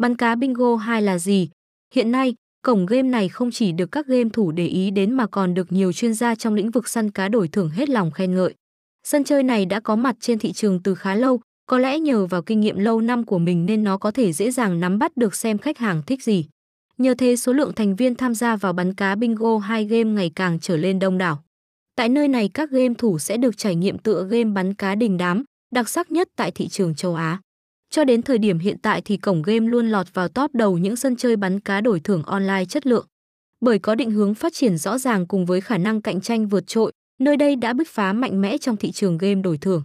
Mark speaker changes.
Speaker 1: Bắn cá bingo 2 là gì? Hiện nay, cổng game này không chỉ được các game thủ để ý đến mà còn được nhiều chuyên gia trong lĩnh vực săn cá đổi thưởng hết lòng khen ngợi. Sân chơi này đã có mặt trên thị trường từ khá lâu, có lẽ nhờ vào kinh nghiệm lâu năm của mình nên nó có thể dễ dàng nắm bắt được xem khách hàng thích gì. Nhờ thế số lượng thành viên tham gia vào bắn cá bingo 2 game ngày càng trở lên đông đảo. Tại nơi này các game thủ sẽ được trải nghiệm tựa game bắn cá đình đám, đặc sắc nhất tại thị trường châu Á. Cho đến thời điểm hiện tại thì cổng game luôn lọt vào top đầu những sân chơi bắn cá đổi thưởng online chất lượng. Bởi có định hướng phát triển rõ ràng cùng với khả năng cạnh tranh vượt trội, nơi đây đã bứt phá mạnh mẽ trong thị trường game đổi thưởng.